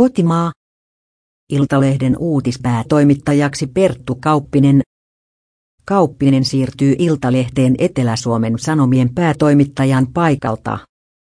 Kotimaa. Iltalehden uutispäätoimittajaksi Perttu Kauppinen. Kauppinen siirtyy Iltalehteen Etelä-Suomen Sanomien päätoimittajan paikalta.